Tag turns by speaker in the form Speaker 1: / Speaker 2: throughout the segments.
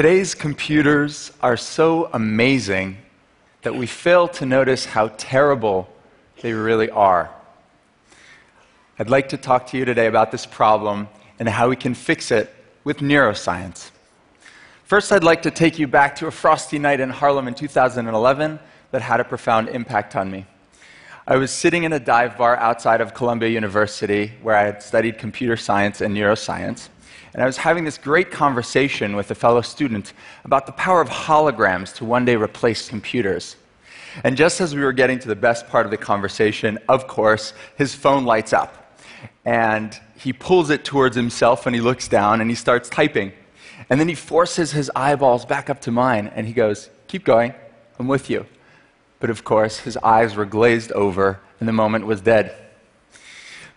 Speaker 1: Today's computers are so amazing that we fail to notice how terrible they really are. I'd like to talk to you today about this problem and how we can fix it with neuroscience. First, I'd like to take you back to a frosty night in Harlem in 2011 that had a profound impact on me. I was sitting in a dive bar outside of Columbia University where I had studied computer science and neuroscience. And I was having this great conversation with a fellow student about the power of holograms to one day replace computers. And just as we were getting to the best part of the conversation, of course, his phone lights up. And he pulls it towards himself and he looks down and he starts typing. And then he forces his eyeballs back up to mine and he goes, Keep going, I'm with you. But of course, his eyes were glazed over and the moment was dead.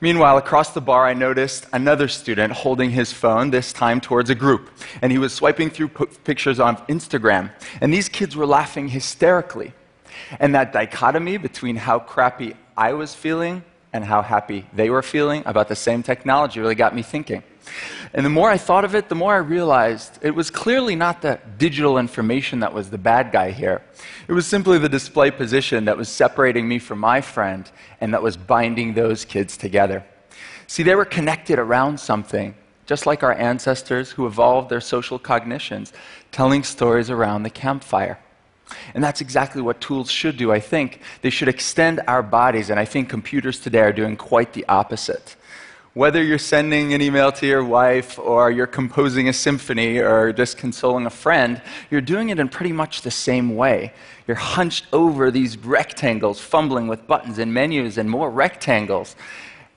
Speaker 1: Meanwhile, across the bar, I noticed another student holding his phone, this time towards a group. And he was swiping through pictures on Instagram. And these kids were laughing hysterically. And that dichotomy between how crappy I was feeling and how happy they were feeling about the same technology really got me thinking. And the more I thought of it, the more I realized it was clearly not the digital information that was the bad guy here. It was simply the display position that was separating me from my friend and that was binding those kids together. See, they were connected around something, just like our ancestors who evolved their social cognitions, telling stories around the campfire. And that's exactly what tools should do, I think. They should extend our bodies, and I think computers today are doing quite the opposite. Whether you're sending an email to your wife, or you're composing a symphony, or just consoling a friend, you're doing it in pretty much the same way. You're hunched over these rectangles, fumbling with buttons and menus and more rectangles.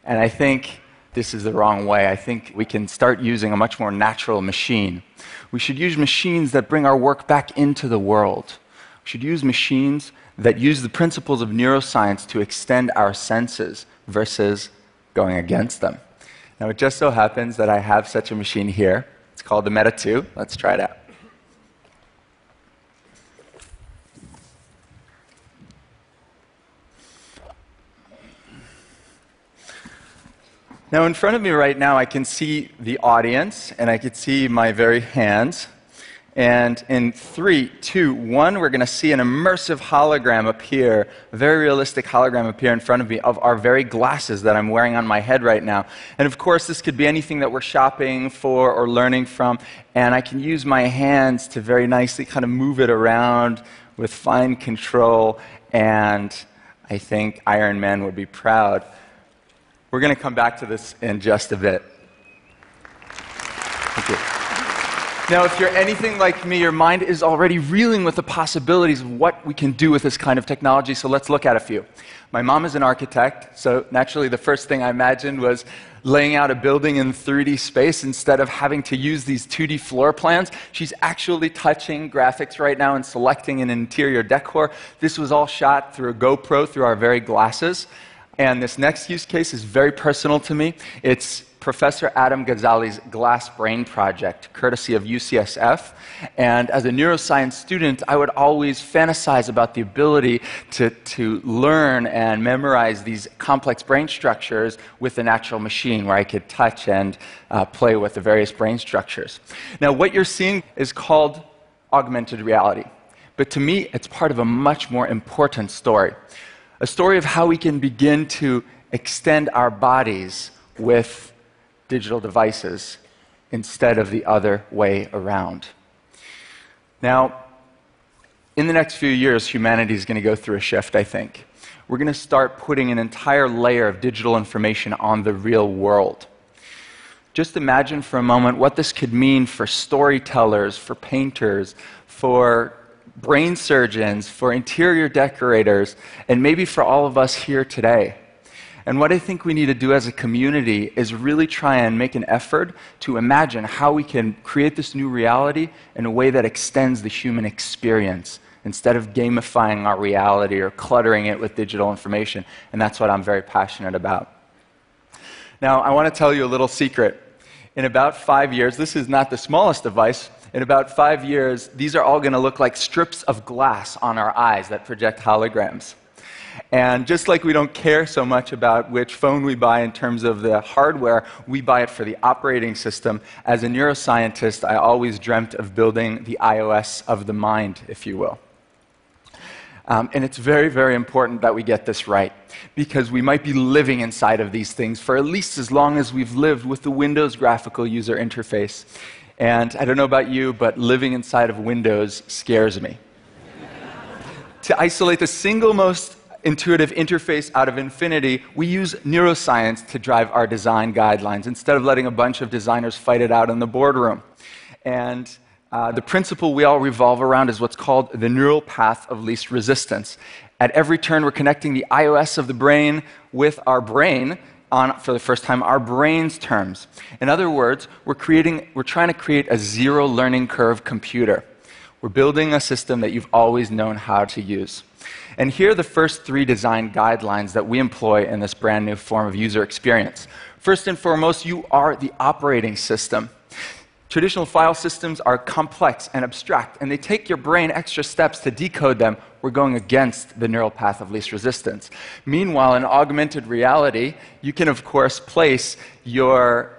Speaker 1: And I think this is the wrong way. I think we can start using a much more natural machine. We should use machines that bring our work back into the world. We should use machines that use the principles of neuroscience to extend our senses versus going against them. Now, it just so happens that I have such a machine here. It's called the Meta 2. Let's try it out. Now, in front of me right now, I can see the audience and I can see my very hands. And in three, two, one, we're going to see an immersive hologram appear, a very realistic hologram appear in front of me of our very glasses that I'm wearing on my head right now. And of course, this could be anything that we're shopping for or learning from. And I can use my hands to very nicely kind of move it around with fine control. And I think Iron Man would be proud. We're going to come back to this in just a bit. Thank you. Now, if you're anything like me, your mind is already reeling with the possibilities of what we can do with this kind of technology, so let's look at a few. My mom is an architect, so naturally the first thing I imagined was laying out a building in 3D space instead of having to use these 2D floor plans. She's actually touching graphics right now and selecting an interior decor. This was all shot through a GoPro through our very glasses. And this next use case is very personal to me. It's Professor Adam Gazzaley's Glass Brain Project, courtesy of UCSF. And as a neuroscience student, I would always fantasize about the ability to, to learn and memorize these complex brain structures with a natural machine where I could touch and uh, play with the various brain structures. Now, what you're seeing is called augmented reality. But to me, it's part of a much more important story a story of how we can begin to extend our bodies with digital devices instead of the other way around. Now, in the next few years, humanity is going to go through a shift, I think. We're going to start putting an entire layer of digital information on the real world. Just imagine for a moment what this could mean for storytellers, for painters, for brain surgeons, for interior decorators, and maybe for all of us here today. And what I think we need to do as a community is really try and make an effort to imagine how we can create this new reality in a way that extends the human experience instead of gamifying our reality or cluttering it with digital information. And that's what I'm very passionate about. Now, I want to tell you a little secret. In about five years, this is not the smallest device. In about five years, these are all going to look like strips of glass on our eyes that project holograms. And just like we don't care so much about which phone we buy in terms of the hardware, we buy it for the operating system. As a neuroscientist, I always dreamt of building the iOS of the mind, if you will. Um, and it's very, very important that we get this right because we might be living inside of these things for at least as long as we've lived with the Windows graphical user interface. And I don't know about you, but living inside of Windows scares me. to isolate the single most intuitive interface out of infinity, we use neuroscience to drive our design guidelines instead of letting a bunch of designers fight it out in the boardroom. And uh, the principle we all revolve around is what's called the neural path of least resistance. At every turn, we're connecting the iOS of the brain with our brain on, for the first time, our brain's terms. In other words, we're, creating, we're trying to create a zero learning curve computer. We're building a system that you've always known how to use. And here are the first three design guidelines that we employ in this brand new form of user experience. First and foremost, you are the operating system. Traditional file systems are complex and abstract, and they take your brain extra steps to decode them. We're going against the neural path of least resistance. Meanwhile, in augmented reality, you can, of course, place your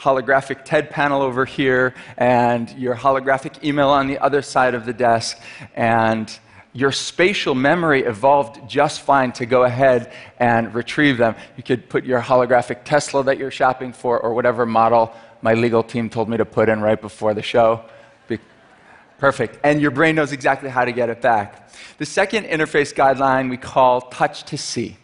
Speaker 1: holographic TED panel over here and your holographic email on the other side of the desk, and your spatial memory evolved just fine to go ahead and retrieve them. You could put your holographic Tesla that you're shopping for or whatever model my legal team told me to put in right before the show. Perfect. And your brain knows exactly how to get it back. The second interface guideline we call touch to see.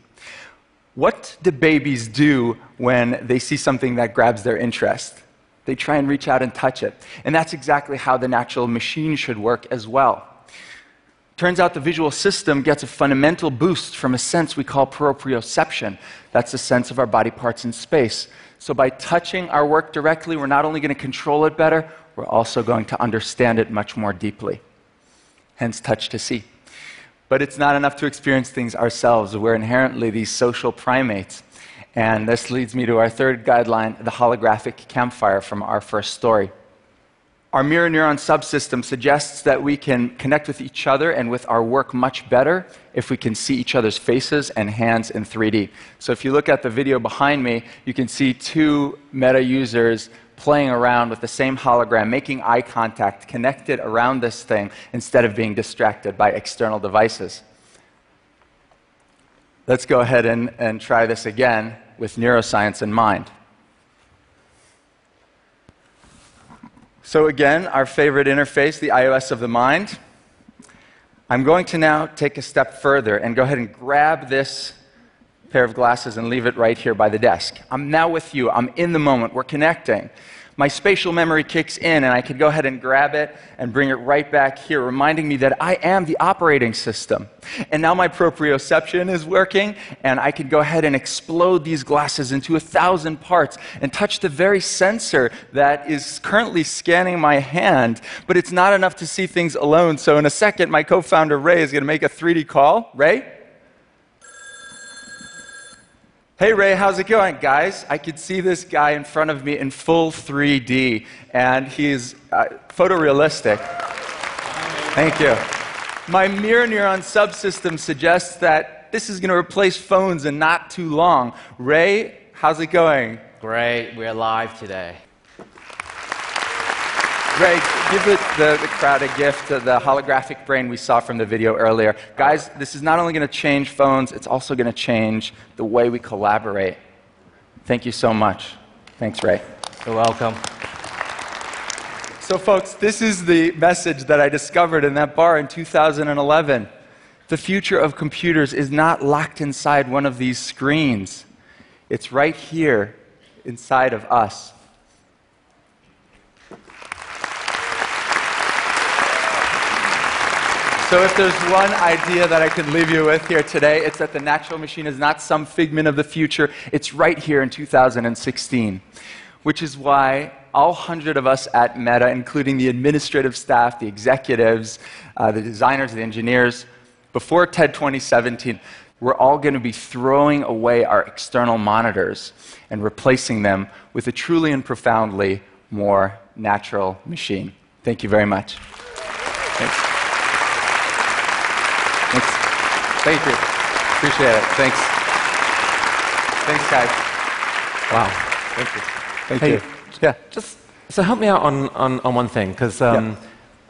Speaker 1: What do babies do when they see something that grabs their interest? They try and reach out and touch it. And that's exactly how the natural machine should work as well. Turns out the visual system gets a fundamental boost from a sense we call proprioception. That's the sense of our body parts in space. So, by touching our work directly, we're not only going to control it better, we're also going to understand it much more deeply. Hence, touch to see. But it's not enough to experience things ourselves. We're inherently these social primates. And this leads me to our third guideline the holographic campfire from our first story. Our mirror neuron subsystem suggests that we can connect with each other and with our work much better if we can see each other's faces and hands in 3D. So if you look at the video behind me, you can see two meta users playing around with the same hologram, making eye contact, connected around this thing instead of being distracted by external devices. Let's go ahead and, and try this again with neuroscience in mind. So, again, our favorite interface, the iOS of the mind. I'm going to now take a step further and go ahead and grab this pair of glasses and leave it right here by the desk. I'm now with you. I'm in the moment. We're connecting my spatial memory kicks in and I can go ahead and grab it and bring it right back here, reminding me that I am the operating system. And now my proprioception is working, and I can go ahead and explode these glasses into a thousand parts and touch the very sensor that is currently scanning my hand. But it's not enough to see things alone. So in a second, my co founder Ray is going to make a 3D call. Ray? Hey Ray, how's it going? Guys, I could see this guy in front of me in full 3D, and he's uh, photorealistic. Thank you. My mirror neuron subsystem suggests that this is going to replace phones in not too long. Ray, how's it going?
Speaker 2: Great, we're live today.
Speaker 1: Greg, give the, the, the, crowd a gift the holographic brain we saw from the video earlier. Guys, this is not only going to change phones, it's also going to change the way we collaborate. Thank you so much. Thanks, Ray.
Speaker 2: You're welcome.
Speaker 1: So, folks, this is the message that I discovered in that bar in 2011. The future of computers is not locked inside one of these screens, it's right here inside of us. So, if there's one idea that I could leave you with here today, it's that the natural machine is not some figment of the future. It's right here in 2016, which is why all 100 of us at Meta, including the administrative staff, the executives, uh, the designers, the engineers, before TED 2017, we're all going to be throwing away our external monitors and replacing them with a truly and profoundly more natural machine. Thank you very much. Thanks. Thank you. Appreciate it. Thanks. Thanks, guys.
Speaker 2: Wow.
Speaker 1: Thank you. Thank
Speaker 2: Hey,
Speaker 1: you. Yeah.
Speaker 2: Just so help me out on, on, on one thing, because um,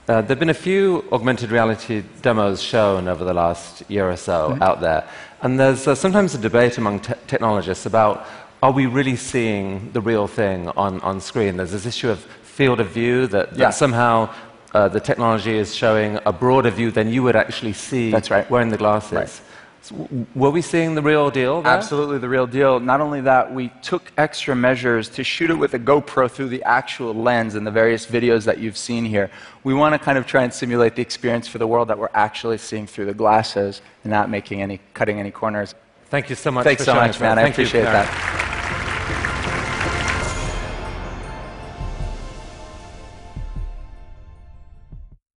Speaker 2: uh, there have been a few augmented reality demos shown over the last year or so out there, and there's uh, sometimes a debate among te- technologists about are we really seeing the real thing on, on screen? There's this issue of field of view that, that
Speaker 1: Yeah.
Speaker 2: somehow uh, the technology is showing a broader view than you would actually see
Speaker 1: That's right.
Speaker 2: wearing the glasses.
Speaker 1: Right.
Speaker 2: So were we seeing the real deal there?
Speaker 1: Absolutely the real deal. Not only that, we took extra measures to shoot it with a GoPro through the actual lens in the various videos that you've seen here. We want to kind of try and simulate the experience for the world that we're actually seeing through the glasses and not making any cutting any corners.
Speaker 2: Thank you so much
Speaker 1: Thanks
Speaker 2: for
Speaker 1: so much, man. I
Speaker 2: Thank you,
Speaker 1: appreciate
Speaker 2: Karen.
Speaker 1: that.